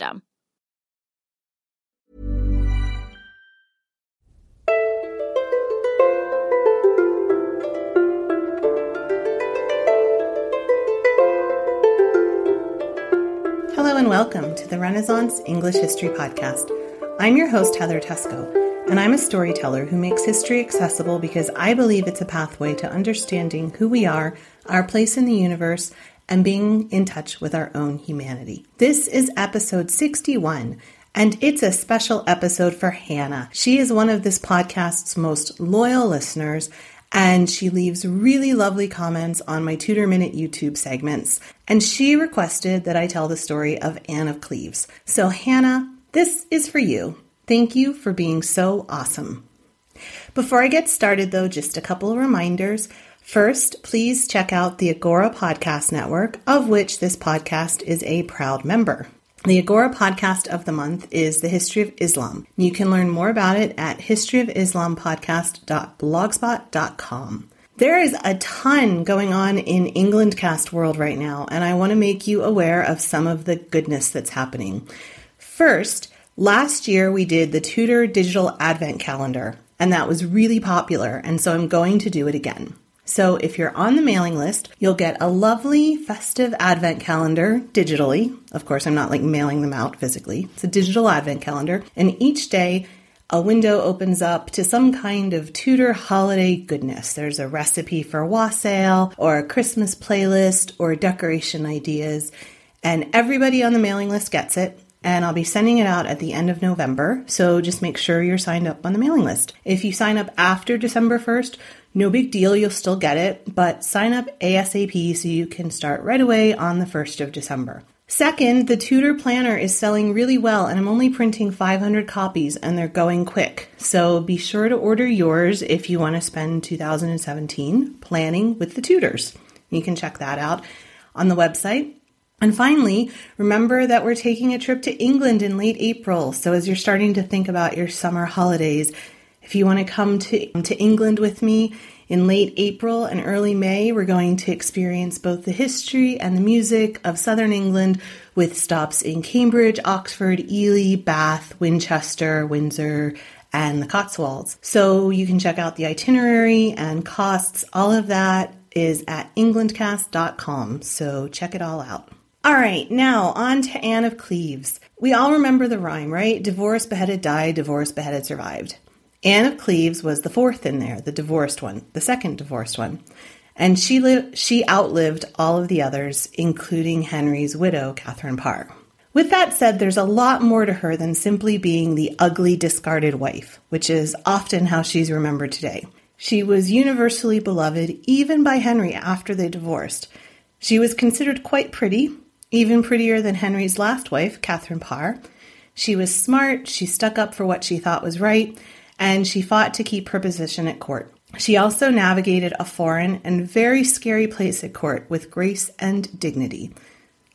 system. Hello and welcome to the Renaissance English History Podcast. I'm your host, Heather Teysko, and I'm a storyteller who makes history accessible because I believe it's a pathway to understanding who we are, our place in the universe, and being in touch with our own humanity. This is episode 61. And it's a special episode for Hannah. She is one of this podcast's most loyal listeners, and she leaves really lovely comments on my Tudor Minute YouTube segments. And she requested that I tell the story of Anne of Cleves. So, Hannah, this is for you. Thank you for being so awesome. Before I get started, though, just a couple of reminders. First, please check out the Agora Podcast Network, of which this podcast is a proud member. The Agora podcast of the month is The History of Islam. You can learn more about it at historyofislampodcast.blogspot.com. There is a ton going on in England cast world right now, and I want to make you aware of some of the goodness that's happening. First, last year we did the Tudor Digital Advent Calendar, and that was really popular, and so I'm going to do it again. So if you're on the mailing list, you'll get a lovely festive advent calendar digitally. Of course, I'm not like mailing them out physically. It's a digital advent calendar. And each day, a window opens up to some kind of Tudor holiday goodness. There's a recipe for wassail, or a Christmas playlist, or decoration ideas. And everybody on the mailing list gets it and I'll be sending it out at the end of November. So just make sure you're signed up on the mailing list. If you sign up after December 1st, no big deal, you'll still get it, but sign up ASAP so you can start right away on the 1st of December. Second, the Tudor Planner is selling really well, and I'm only printing 500 copies and they're going quick. So be sure to order yours if you want to spend 2017 planning with the Tudors. You can check that out on the website. And finally, remember that we're taking a trip to England in late April. So as you're starting to think about your summer holidays, if you want to come to, to England with me in late April and early May, we're going to experience both the history and the music of southern England with stops in Cambridge, Oxford, Ely, Bath, Winchester, Windsor, and the Cotswolds. So you can check out the itinerary and costs. All of that is at englandcast.com. So check it all out. All right, now on to Anne of Cleves. We all remember the rhyme, right? Divorced, beheaded, died, divorced, beheaded, survived. Anne of Cleves was the fourth in there, the divorced one, the second divorced one. And she lived she outlived all of the others, including Henry's widow, Catherine Parr. With that said, there's a lot more to her than simply being the ugly, discarded wife, which is often how she's remembered today. She was universally beloved, even by Henry after they divorced. She was considered quite pretty, even prettier than Henry's last wife, Catherine Parr. She was smart, she stuck up for what she thought was right, and she fought to keep her position at court. She also navigated a foreign and very scary place at court with grace and dignity.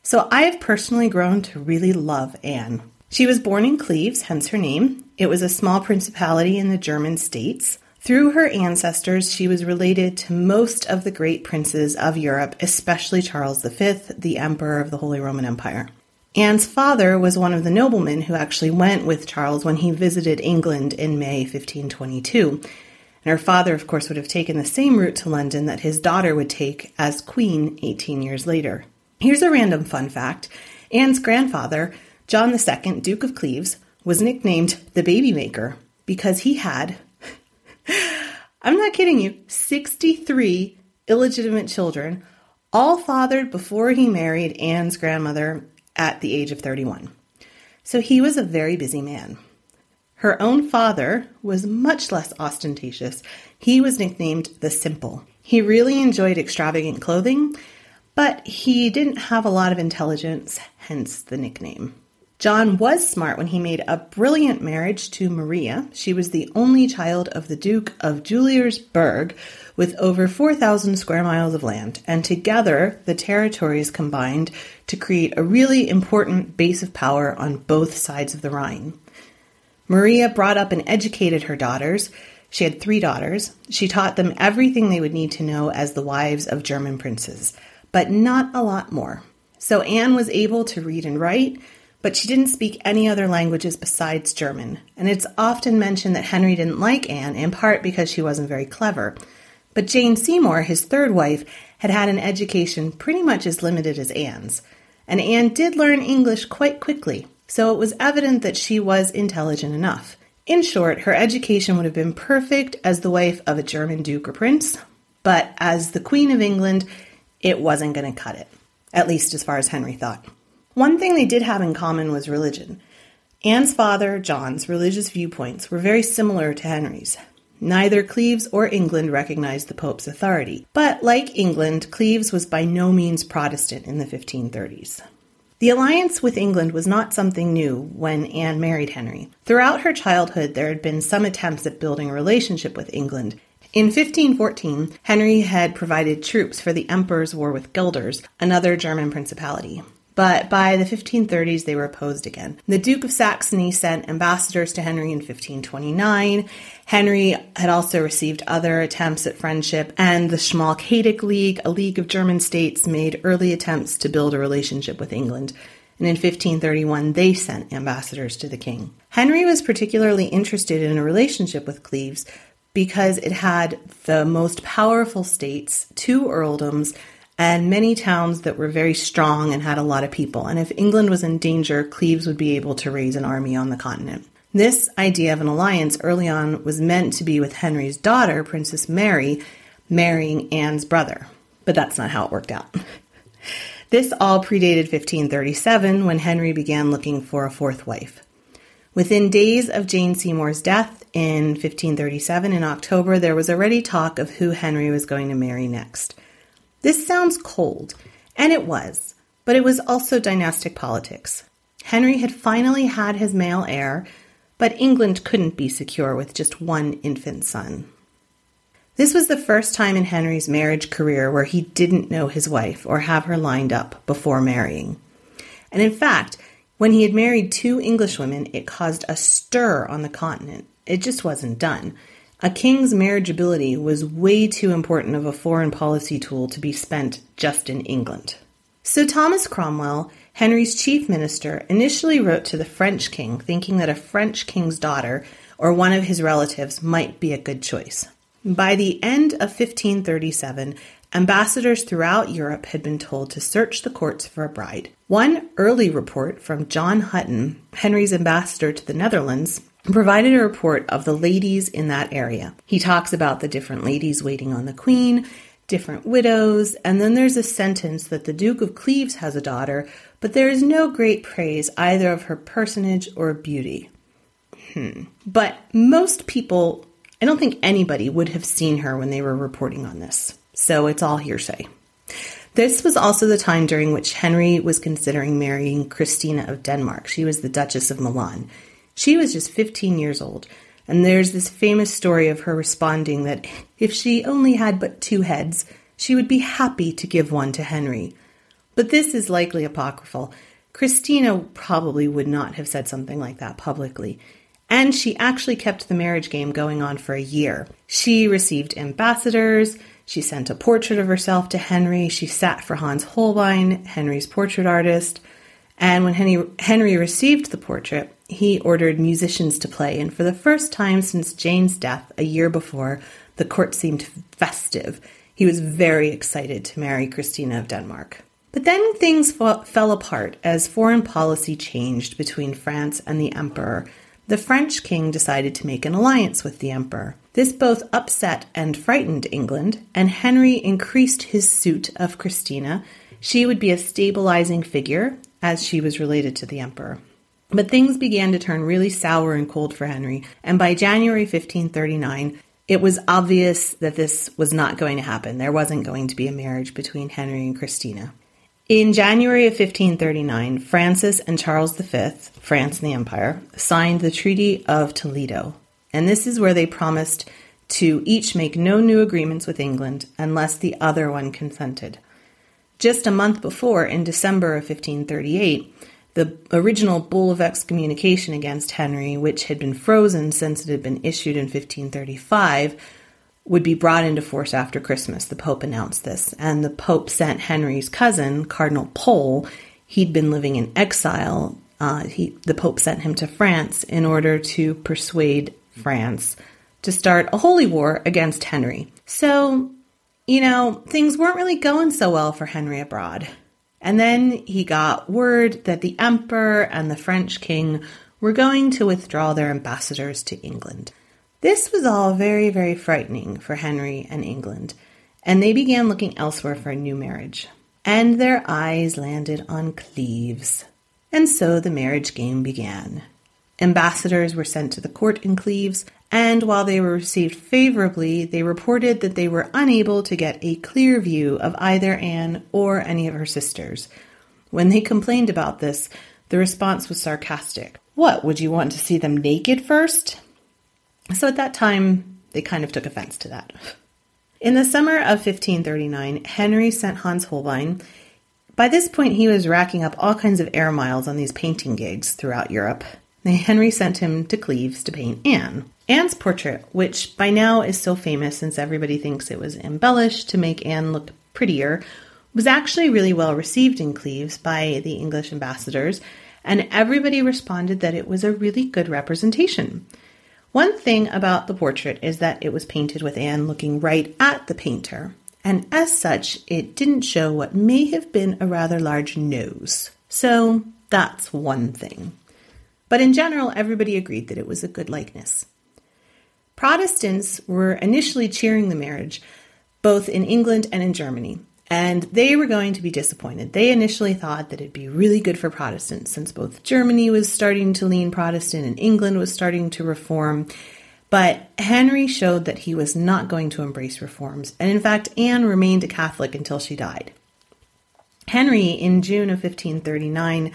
So I have personally grown to really love Anne. She was born in Cleves, hence her name. It was a small principality in the German states. Through her ancestors, she was related to most of the great princes of Europe, especially Charles V, the Emperor of the Holy Roman Empire. Anne's father was one of the noblemen who actually went with Charles when he visited England in May 1522. And her father, of course, would have taken the same route to London that his daughter would take as queen 18 years later. Here's a random fun fact Anne's grandfather, John II, Duke of Cleves, was nicknamed the Baby Maker because he had, I'm not kidding you, 63 illegitimate children, all fathered before he married Anne's grandmother at the age of 31. So he was a very busy man. Her own father was much less ostentatious. He was nicknamed the Simple. He really enjoyed extravagant clothing, but he didn't have a lot of intelligence, hence the nickname. John was smart when he made a brilliant marriage to Maria. She was the only child of the Duke of Juliersburg, with over 4,000 square miles of land, and together the territories combined to create a really important base of power on both sides of the Rhine. Maria brought up and educated her daughters. She had three daughters. She taught them everything they would need to know as the wives of German princes, but not a lot more. So Anne was able to read and write, but she didn't speak any other languages besides German. And it's often mentioned that Henry didn't like Anne, in part because she wasn't very clever. But Jane Seymour, his third wife, had had an education pretty much as limited as Anne's. And Anne did learn English quite quickly, so it was evident that she was intelligent enough. In short, her education would have been perfect as the wife of a German duke or prince, but as the Queen of England, it wasn't going to cut it, at least as far as Henry thought. One thing they did have in common was religion. Anne's father, John's, religious viewpoints were very similar to Henry's. Neither Cleves or England recognized the Pope's authority, but like England, Cleves was by no means Protestant in the 1530s. The alliance with England was not something new when Anne married Henry. Throughout her childhood, there had been some attempts at building a relationship with England. In 1514, Henry had provided troops for the Emperor's war with Guelders, another German principality but by the 1530s they were opposed again. The Duke of Saxony sent ambassadors to Henry in 1529. Henry had also received other attempts at friendship, and the Schmalkaldic League, a league of German states, made early attempts to build a relationship with England. And in 1531, they sent ambassadors to the king. Henry was particularly interested in a relationship with Cleves because it had the most powerful states, two earldoms, and many towns that were very strong and had a lot of people. And if England was in danger, Cleves would be able to raise an army on the continent. This idea of an alliance early on was meant to be with Henry's daughter, Princess Mary, marrying Anne's brother. But that's not how it worked out. this all predated 1537 when Henry began looking for a fourth wife. Within days of Jane Seymour's death in 1537, in October, there was already talk of who Henry was going to marry next. This sounds cold, and it was, but it was also dynastic politics. Henry had finally had his male heir, but England couldn't be secure with just one infant son. This was the first time in Henry's marriage career where he didn't know his wife or have her lined up before marrying. And in fact, when he had married two Englishwomen, it caused a stir on the continent. It just wasn't done. A king's marriageability was way too important of a foreign policy tool to be spent just in England. So Thomas Cromwell, Henry's chief minister, initially wrote to the French king thinking that a French king's daughter or one of his relatives might be a good choice. By the end of 1537, ambassadors throughout Europe had been told to search the courts for a bride. One early report from John Hutton, Henry's ambassador to the Netherlands, provided a report of the ladies in that area. He talks about the different ladies waiting on the queen, different widows, and then there's a sentence that the Duke of Cleves has a daughter, but there is no great praise either of her personage or beauty. Hmm. But most people, I don't think anybody would have seen her when they were reporting on this. So it's all hearsay. This was also the time during which Henry was considering marrying Christina of Denmark. She was the Duchess of Milan. She was just 15 years old, and there's this famous story of her responding that if she only had but two heads, she would be happy to give one to Henry. But this is likely apocryphal. Christina probably would not have said something like that publicly. And she actually kept the marriage game going on for a year. She received ambassadors, she sent a portrait of herself to Henry, she sat for Hans Holbein, Henry's portrait artist, And when Henry, Henry received the portrait, he ordered musicians to play. And for the first time since Jane's death a year before, the court seemed festive. He was very excited to marry Christina of Denmark. But then things fell apart as foreign policy changed between France and the emperor. The French king decided to make an alliance with the emperor. This both upset and frightened England, and Henry increased his suit of Christina. She would be a stabilizing figure, as she was related to the emperor. But things began to turn really sour and cold for Henry, and by January 1539, it was obvious that this was not going to happen. There wasn't going to be a marriage between Henry and Christina. In January of 1539, Francis and Charles V, France and the Empire, signed the Treaty of Toledo. And this is where they promised to each make no new agreements with England unless the other one consented. Just a month before, in December of 1538, the original bull of excommunication against Henry, which had been frozen since it had been issued in 1535, would be brought into force after Christmas. The Pope announced this, and the Pope sent Henry's cousin, Cardinal Pole. He'd been living in exile. Uh, he, the Pope sent him to France in order to persuade France to start a holy war against Henry. So, you know, things weren't really going so well for Henry abroad. And then he got word that the Emperor and the French King were going to withdraw their ambassadors to England. This was all very, very frightening for Henry and England, and they began looking elsewhere for a new marriage. And their eyes landed on Cleves. And so the marriage game began. Ambassadors were sent to the court in Cleves, and while they were received favorably, they reported that they were unable to get a clear view of either Anne or any of her sisters. When they complained about this, the response was sarcastic. What, would you want to see them naked first? So at that time, they kind of took offense to that. In the summer of 1539, Henry sent Hans Holbein. By this point, he was racking up all kinds of air miles on these painting gigs throughout Europe. Henry sent him to Cleves to paint Anne. Anne's portrait, which by now is so famous since everybody thinks it was embellished to make Anne look prettier, was actually really well received in Cleves by the English ambassadors, and everybody responded that it was a really good representation. One thing about the portrait is that it was painted with Anne looking right at the painter, and as such, it didn't show what may have been a rather large nose. So that's one thing. But in general, everybody agreed that it was a good likeness. Protestants were initially cheering the marriage, both in England and in Germany, and they were going to be disappointed. They initially thought that it'd be really good for Protestants since both Germany was starting to lean Protestant and England was starting to reform. But Henry showed that he was not going to embrace reforms, and in fact, Anne remained a Catholic until she died. Henry, in June of 1539,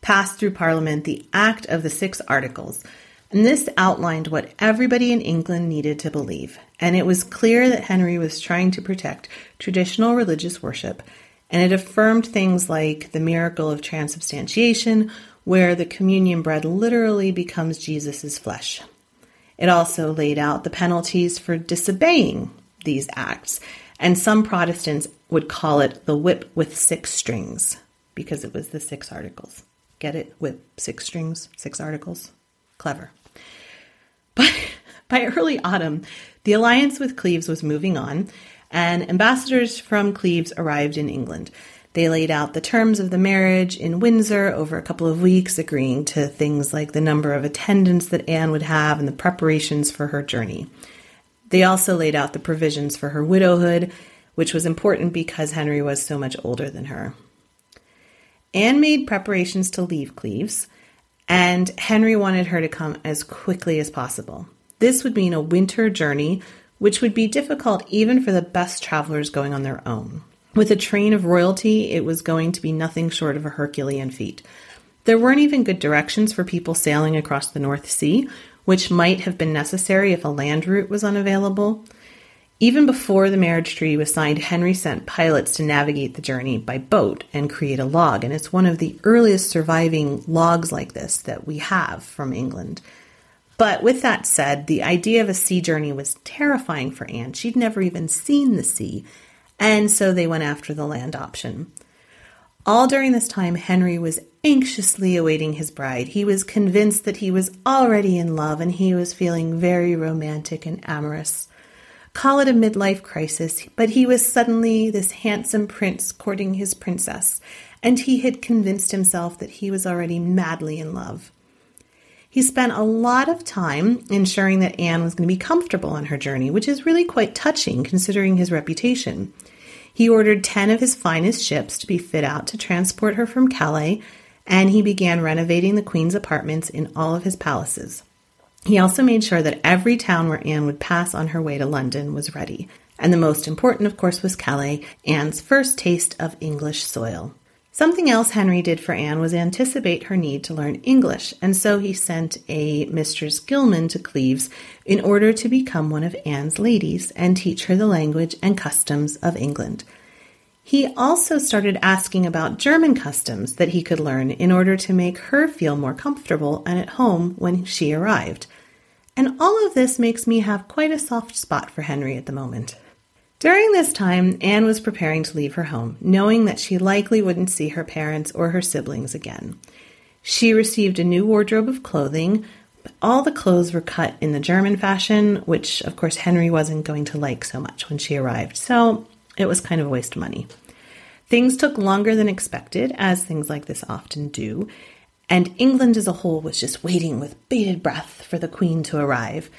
passed through Parliament the Act of the Six Articles, and this outlined what everybody in England needed to believe and it was clear that Henry was trying to protect traditional religious worship, and it affirmed things like the miracle of transubstantiation, where the communion bread literally becomes Jesus' flesh. It also laid out the penalties for disobeying these acts, and some Protestants would call it the whip with six strings because it was the six articles. Get it? Whip, six strings, six articles. Clever. But by early autumn, the alliance with Cleves was moving on, and ambassadors from Cleves arrived in England. They laid out the terms of the marriage in Windsor over a couple of weeks, agreeing to things like the number of attendants that Anne would have and the preparations for her journey. They also laid out the provisions for her widowhood, which was important because Henry was so much older than her. Anne made preparations to leave Cleves, and Henry wanted her to come as quickly as possible. This would mean a winter journey, which would be difficult even for the best travelers going on their own. With a train of royalty, it was going to be nothing short of a Herculean feat. There weren't even good directions for people sailing across the North Sea, which might have been necessary if a land route was unavailable. Even before the marriage treaty was signed, Henry sent pilots to navigate the journey by boat and create a log, and it's one of the earliest surviving logs like this that we have from England. But with that said, the idea of a sea journey was terrifying for Anne. She'd never even seen the sea, and so they went after the land option. All during this time, Henry was anxiously awaiting his bride. He was convinced that he was already in love and he was feeling very romantic and amorous. Call it a midlife crisis, but he was suddenly this handsome prince courting his princess, and he had convinced himself that he was already madly in love. He spent a lot of time ensuring that Anne was going to be comfortable on her journey, which is really quite touching considering his reputation. He ordered 10 of his finest ships to be fit out to transport her from Calais, and he began renovating the Queen's apartments in all of his palaces. He also made sure that every town where Anne would pass on her way to London was ready. And the most important, of course, was Calais, Anne's first taste of English soil. Something else Henry did for Anne was anticipate her need to learn English, and so he sent a Mistress Gilman to Cleves in order to become one of Anne's ladies and teach her the language and customs of England. He also started asking about German customs that he could learn in order to make her feel more comfortable and at home when she arrived. And all of this makes me have quite a soft spot for Henry at the moment. During this time, Anne was preparing to leave her home, knowing that she likely wouldn't see her parents or her siblings again. She received a new wardrobe of clothing, but all the clothes were cut in the German fashion, which of course Henry wasn't going to like so much when she arrived. So it was kind of a waste of money. Things took longer than expected, as things like this often do, and England as a whole was just waiting with bated breath for the Queen to arrive.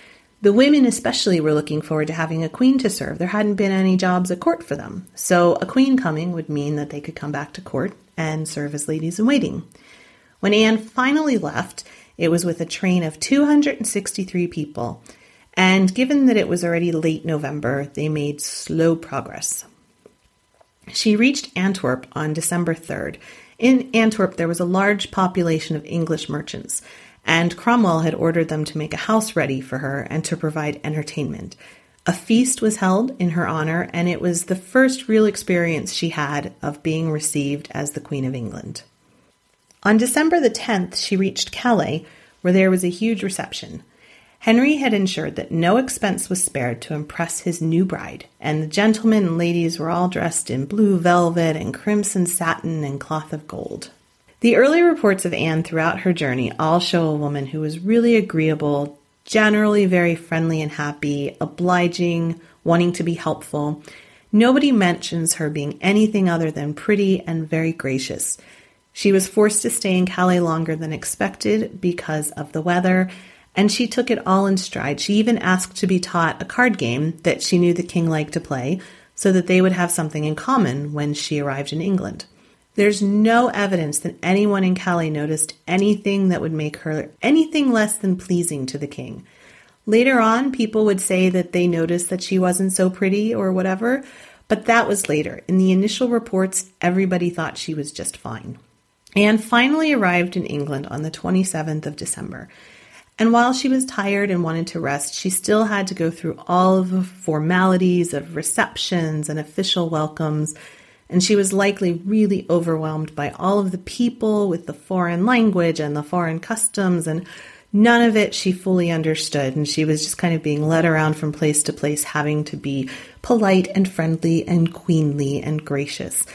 The women, especially, were looking forward to having a queen to serve. There hadn't been any jobs at court for them. So, a queen coming would mean that they could come back to court and serve as ladies in waiting. When Anne finally left, it was with a train of 263 people, and given that it was already late November, they made slow progress. She reached Antwerp on December 3rd. In Antwerp, there was a large population of English merchants, and Cromwell had ordered them to make a house ready for her and to provide entertainment. A feast was held in her honor, and it was the first real experience she had of being received as the Queen of England. On December the 10th, she reached Calais, where there was a huge reception. Henry had ensured that no expense was spared to impress his new bride, and the gentlemen and ladies were all dressed in blue velvet and crimson satin and cloth of gold. The early reports of Anne throughout her journey all show a woman who was really agreeable, generally very friendly and happy, obliging, wanting to be helpful. Nobody mentions her being anything other than pretty and very gracious. She was forced to stay in Calais longer than expected because of the weather, and she took it all in stride. She even asked to be taught a card game that she knew the king liked to play so that they would have something in common when she arrived in England. There's no evidence that anyone in Calais noticed anything that would make her anything less than pleasing to the king. Later on, people would say that they noticed that she wasn't so pretty or whatever, but that was later. In the initial reports, everybody thought she was just fine. Anne finally arrived in England on the 27th of December. And while she was tired and wanted to rest, she still had to go through all of the formalities of receptions and official welcomes. And she was likely really overwhelmed by all of the people with the foreign language and the foreign customs, and none of it she fully understood. And she was just kind of being led around from place to place, having to be polite and friendly and queenly and gracious.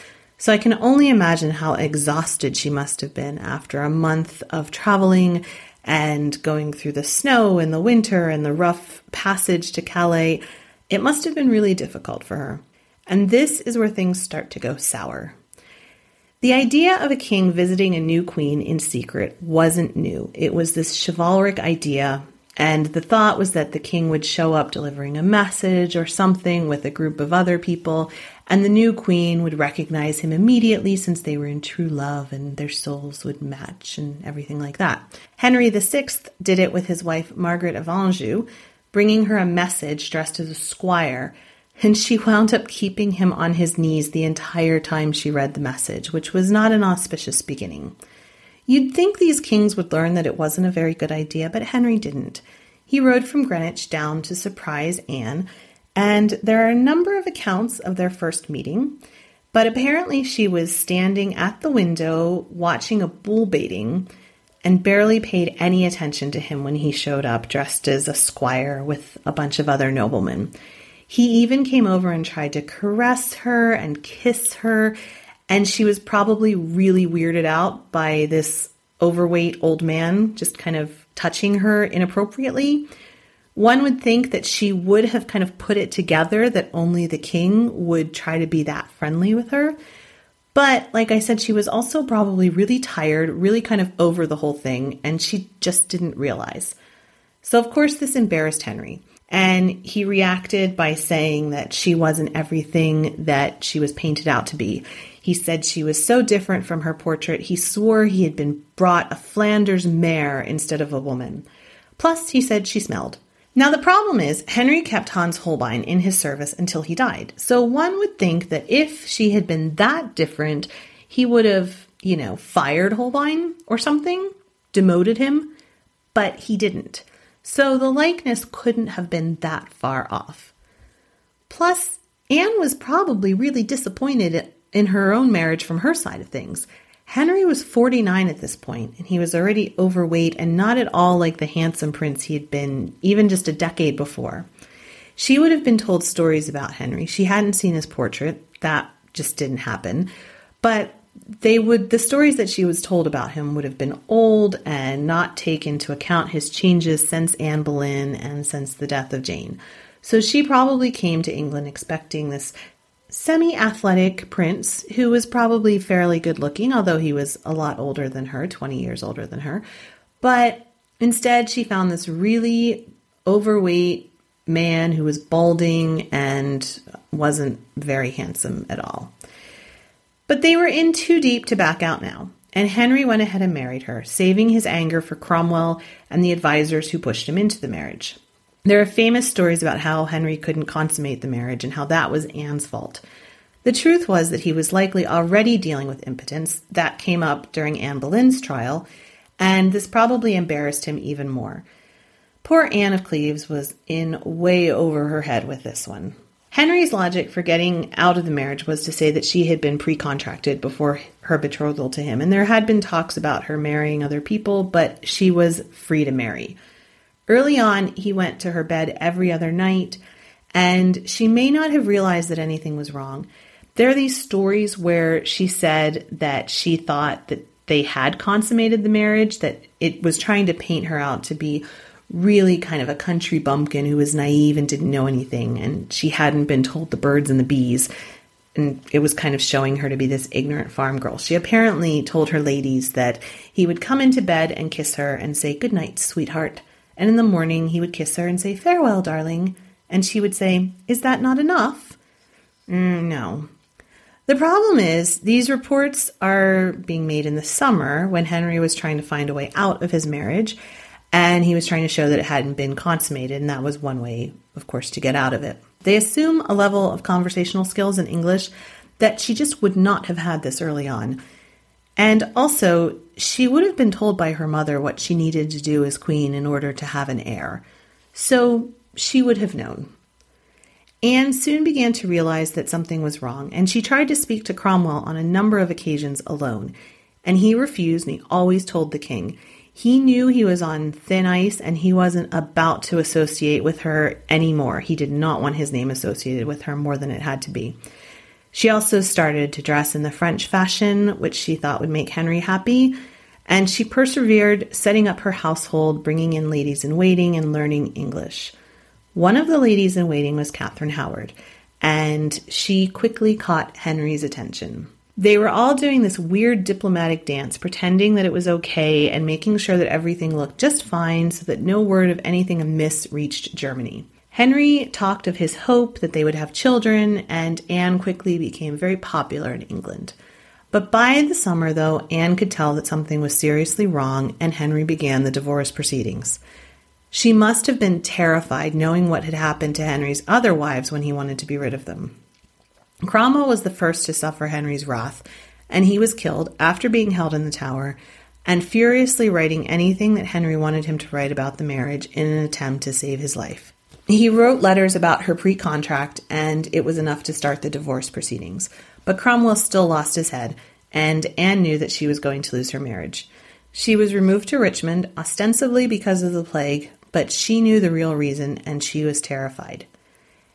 So I can only imagine how exhausted she must have been after a month of traveling and going through the snow in the winter and the rough passage to Calais, it must have been really difficult for her. And this is where things start to go sour. The idea of a king visiting a new queen in secret wasn't new. It was this chivalric idea, and the thought was that the king would show up delivering a message or something with a group of other people, and the new queen would recognize him immediately since they were in true love and their souls would match and everything like that. Henry VI did it with his wife Margaret of Anjou, bringing her a message dressed as a squire, and she wound up keeping him on his knees the entire time she read the message, which was not an auspicious beginning. You'd think these kings would learn that it wasn't a very good idea, but Henry didn't. He rode from Greenwich down to surprise Anne and there are a number of accounts of their first meeting, but apparently she was standing at the window watching a bull baiting and barely paid any attention to him when he showed up dressed as a squire with a bunch of other noblemen. He even came over and tried to caress her and kiss her, and she was probably really weirded out by this overweight old man just kind of touching her inappropriately. One would think that she would have kind of put it together that only the king would try to be that friendly with her. But like I said, she was also probably really tired, really kind of over the whole thing, and she just didn't realize. So, of course, this embarrassed Henry. And he reacted by saying that she wasn't everything that she was painted out to be. He said she was so different from her portrait, he swore he had been brought a Flanders mare instead of a woman. Plus, he said she smelled. Now, the problem is, Henry kept Hans Holbein in his service until he died. So one would think that if she had been that different, he would have, you know, fired Holbein or something, demoted him, but he didn't. So the likeness couldn't have been that far off. Plus, Anne was probably really disappointed in her own marriage from her side of things. Henry was 49 at this point, and he was already overweight and not at all like the handsome prince he had been even just a decade before. She would have been told stories about Henry. She hadn't seen his portrait. That just didn't happen. But they would the stories that she was told about him would have been old and not take into account his changes since Anne Boleyn and since the death of Jane. So she probably came to England expecting this semi athletic prince who was probably fairly good looking, although he was a lot older than her 20 years older than her. But instead, she found this really overweight man who was balding and wasn't very handsome at all. But they were in too deep to back out now, and Henry went ahead and married her, saving his anger for Cromwell and the advisors who pushed him into the marriage. There are famous stories about how Henry couldn't consummate the marriage and how that was Anne's fault. The truth was that he was likely already dealing with impotence. That came up during Anne Boleyn's trial, and this probably embarrassed him even more. Poor Anne of Cleves was in way over her head with this one. Henry's logic for getting out of the marriage was to say that she had been pre contracted before her betrothal to him, and there had been talks about her marrying other people, but she was free to marry. Early on, he went to her bed every other night, and she may not have realized that anything was wrong. There are these stories where she said that she thought that they had consummated the marriage, that it was trying to paint her out to be really kind of a country bumpkin who was naive and didn't know anything, and she hadn't been told the birds and the bees. And it was kind of showing her to be this ignorant farm girl. She apparently told her ladies that he would come into bed and kiss her and say, Good night, sweetheart and in the morning he would kiss her and say, Farewell, darling. And she would say, Is that not enough? Mm, no. The problem is, these reports are being made in the summer when Henry was trying to find a way out of his marriage, and he was trying to show that it hadn't been consummated, and that was one way, of course, to get out of it. They assume a level of conversational skills in English that she just would not have had this early on. And also, she would have been told by her mother what she needed to do as queen in order to have an heir. So she would have known. Anne soon began to realize that something was wrong, and she tried to speak to Cromwell on a number of occasions alone. And he refused, and he always told the king. He knew he was on thin ice and he wasn't about to associate with her anymore. He did not want his name associated with her more than it had to be. She also started to dress in the French fashion, which she thought would make Henry happy, and she persevered, setting up her household, bringing in ladies in waiting, and learning English. One of the ladies in waiting was Catherine Howard, and she quickly caught Henry's attention. They were all doing this weird diplomatic dance, pretending that it was okay and making sure that everything looked just fine so that no word of anything amiss reached Germany. Henry talked of his hope that they would have children, and Anne quickly became very popular in England. But by the summer, though, Anne could tell that something was seriously wrong, and Henry began the divorce proceedings. She must have been terrified knowing what had happened to Henry's other wives when he wanted to be rid of them. Cromwell was the first to suffer Henry's wrath, and he was killed after being held in the tower and furiously writing anything that Henry wanted him to write about the marriage in an attempt to save his life. He wrote letters about her pre contract, and it was enough to start the divorce proceedings. But Cromwell still lost his head, and Anne knew that she was going to lose her marriage. She was removed to Richmond, ostensibly because of the plague, but she knew the real reason, and she was terrified.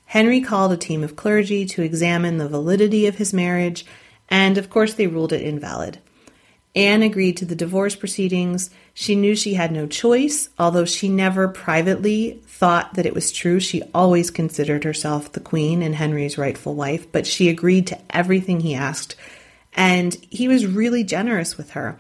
Henry called a team of clergy to examine the validity of his marriage, and of course they ruled it invalid. Anne agreed to the divorce proceedings. She knew she had no choice, although she never privately thought that it was true. She always considered herself the queen and Henry's rightful wife, but she agreed to everything he asked, and he was really generous with her.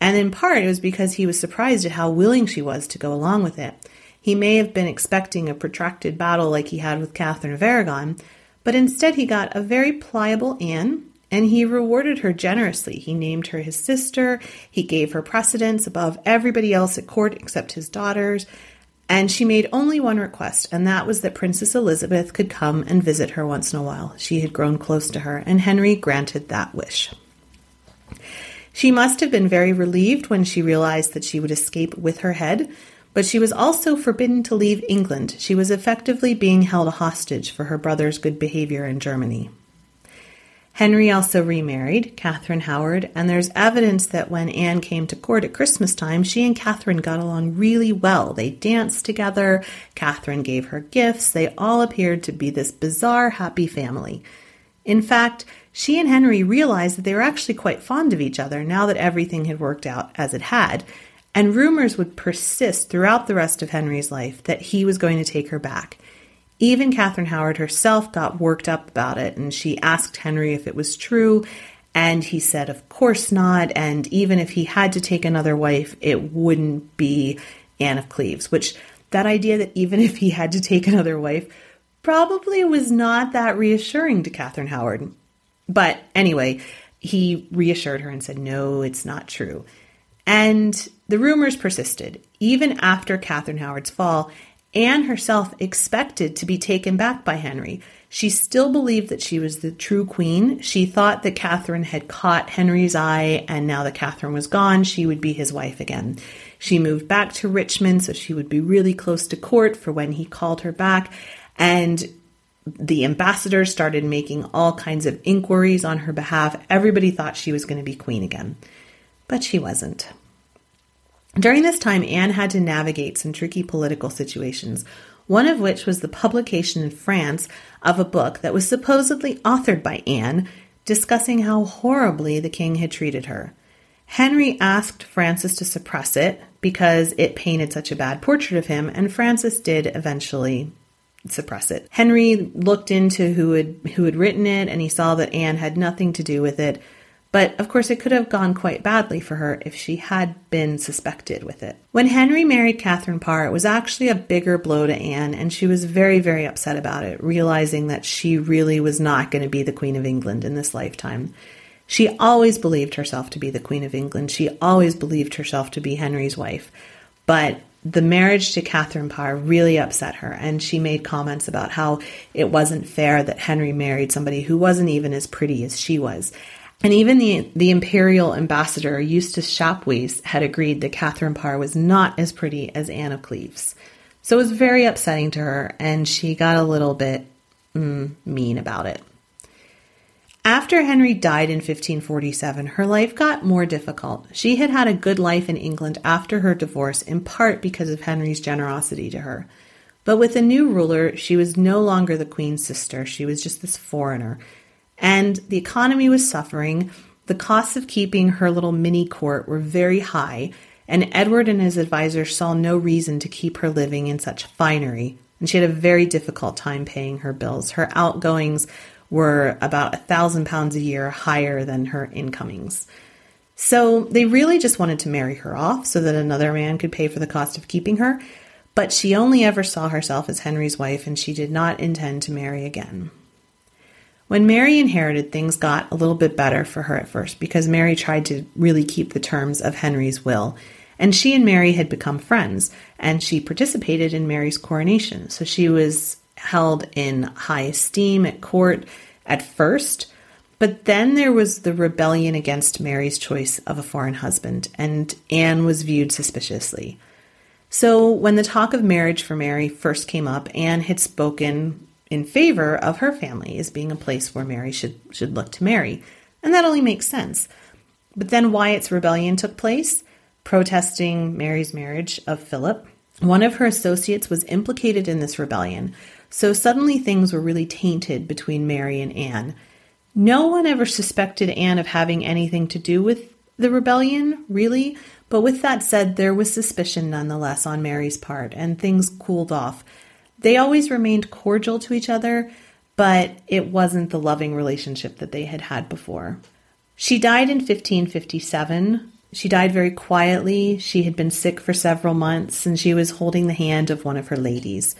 And in part, it was because he was surprised at how willing she was to go along with it. He may have been expecting a protracted battle like he had with Catherine of Aragon, but instead he got a very pliable Anne and he rewarded her generously. He named her his sister, he gave her precedence above everybody else at court except his daughters, and she made only one request, and that was that Princess Elizabeth could come and visit her once in a while. She had grown close to her, and Henry granted that wish. She must have been very relieved when she realized that she would escape with her head, but she was also forbidden to leave England. She was effectively being held a hostage for her brother's good behavior in Germany. Henry also remarried Catherine Howard, and there's evidence that when Anne came to court at Christmas time, she and Catherine got along really well. They danced together, Catherine gave her gifts, they all appeared to be this bizarre, happy family. In fact, she and Henry realized that they were actually quite fond of each other now that everything had worked out as it had, and rumors would persist throughout the rest of Henry's life that he was going to take her back. Even Catherine Howard herself got worked up about it, and she asked Henry if it was true, and he said, Of course not. And even if he had to take another wife, it wouldn't be Anne of Cleves, which that idea that even if he had to take another wife probably was not that reassuring to Catherine Howard. But anyway, he reassured her and said, No, it's not true. And the rumors persisted. Even after Catherine Howard's fall, Anne herself expected to be taken back by Henry. She still believed that she was the true queen. She thought that Catherine had caught Henry's eye, and now that Catherine was gone, she would be his wife again. She moved back to Richmond so she would be really close to court for when he called her back. And the ambassadors started making all kinds of inquiries on her behalf. Everybody thought she was going to be queen again, but she wasn't. During this time, Anne had to navigate some tricky political situations, one of which was the publication in France of a book that was supposedly authored by Anne discussing how horribly the king had treated her. Henry asked Francis to suppress it because it painted such a bad portrait of him, and Francis did eventually suppress it. Henry looked into who had who had written it and he saw that Anne had nothing to do with it, but of course, it could have gone quite badly for her if she had been suspected with it. When Henry married Catherine Parr, it was actually a bigger blow to Anne, and she was very, very upset about it, realizing that she really was not going to be the Queen of England in this lifetime. She always believed herself to be the Queen of England. She always believed herself to be Henry's wife. But the marriage to Catherine Parr really upset her, and she made comments about how it wasn't fair that Henry married somebody who wasn't even as pretty as she was. And even the, the imperial ambassador, Eustace Chapuys, had agreed that Catherine Parr was not as pretty as Anne of Cleves. So it was very upsetting to her, and she got a little bit mm, mean about it. After Henry died in 1547, her life got more difficult. She had had a good life in England after her divorce, in part because of Henry's generosity to her. But with a new ruler, she was no longer the queen's sister. She was just this foreigner and the economy was suffering. The costs of keeping her little mini court were very high, and Edward and his advisors saw no reason to keep her living in such finery, and she had a very difficult time paying her bills. Her outgoings were about a thousand pounds a year higher than her incomings. So they really just wanted to marry her off so that another man could pay for the cost of keeping her, but she only ever saw herself as Henry's wife and she did not intend to marry again. When Mary inherited, things got a little bit better for her at first because Mary tried to really keep the terms of Henry's will. And she and Mary had become friends, and she participated in Mary's coronation. So she was held in high esteem at court at first. But then there was the rebellion against Mary's choice of a foreign husband, and Anne was viewed suspiciously. So when the talk of marriage for Mary first came up, Anne had spoken in favor of her family as being a place where Mary should, should look to marry. And that only makes sense. But then Wyatt's rebellion took place, protesting Mary's marriage of Philip. One of her associates was implicated in this rebellion, so suddenly things were really tainted between Mary and Anne. No one ever suspected Anne of having anything to do with the rebellion, really, but with that said, there was suspicion nonetheless on Mary's part, and things cooled off. They always remained cordial to each other, but it wasn't the loving relationship that they had had before. She died in 1557. She died very quietly. She had been sick for several months, and she was holding the hand of one of her ladies.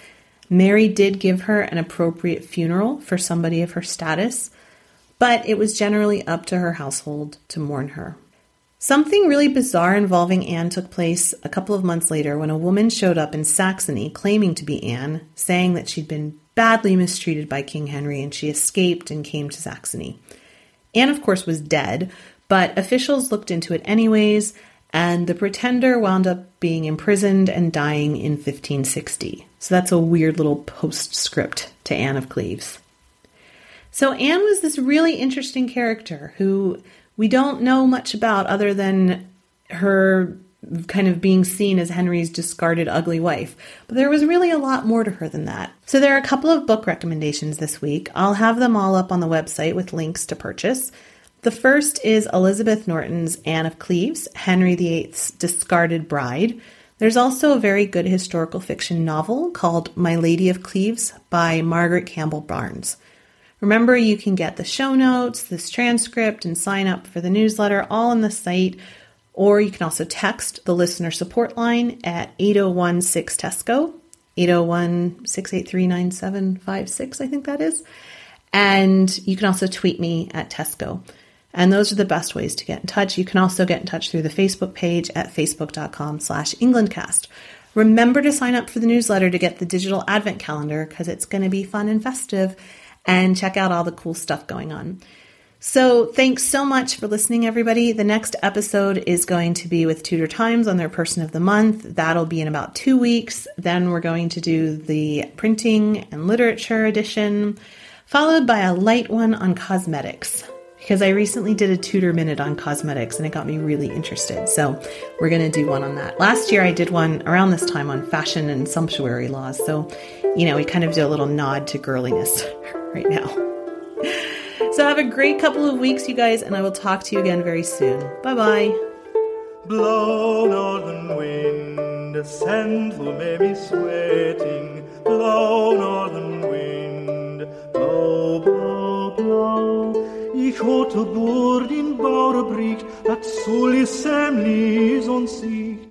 Mary did give her an appropriate funeral for somebody of her status, but it was generally up to her household to mourn her. Something really bizarre involving Anne took place a couple of months later when a woman showed up in Saxony claiming to be Anne, saying that she'd been badly mistreated by King Henry and she escaped and came to Saxony. Anne, of course, was dead, but officials looked into it anyways, and the pretender wound up being imprisoned and dying in 1560. So that's a weird little postscript to Anne of Cleves. So Anne was this really interesting character who we don't know much about other than her kind of being seen as Henry's discarded ugly wife. But there was really a lot more to her than that. So there are a couple of book recommendations this week. I'll have them all up on the website with links to purchase. The first is Elizabeth Norton's Anne of Cleves, Henry VIII's discarded bride. There's also a very good historical fiction novel called My Lady of Cleves by Margaret Campbell Barnes. Remember, you can get the show notes, this transcript, and sign up for the newsletter all on the site. Or you can also text the listener support line at 801 6 Teysko, 801 683 9756, I think that is. And you can also tweet me at Teysko. And those are the best ways to get in touch. You can also get in touch through the Facebook page at facebook.com slash englandcast. Remember to sign up for the newsletter to get the digital advent calendar because it's going to be fun and festive and check out all the cool stuff going on. So, thanks so much for listening, everybody. The next episode is going to be with Tudor Times on their Person of the Month. That'll be in about two weeks. Then we're going to do the printing and literature edition, followed by a light one on cosmetics. Because I recently did a Tudor Minute on cosmetics and it got me really interested. So, we're going to do one on that. Last year, I did one around this time on fashion and sumptuary laws. So, you know, we kind of do a little nod to girliness right now. So have a great couple of weeks, you guys, and I will talk to you again very soon. Bye bye. Blow, northern wind, be sweating. Blow, northern wind, blow, blow, blow. Ich hatte Bord in Bauerbricht, dat soll is lies und sie.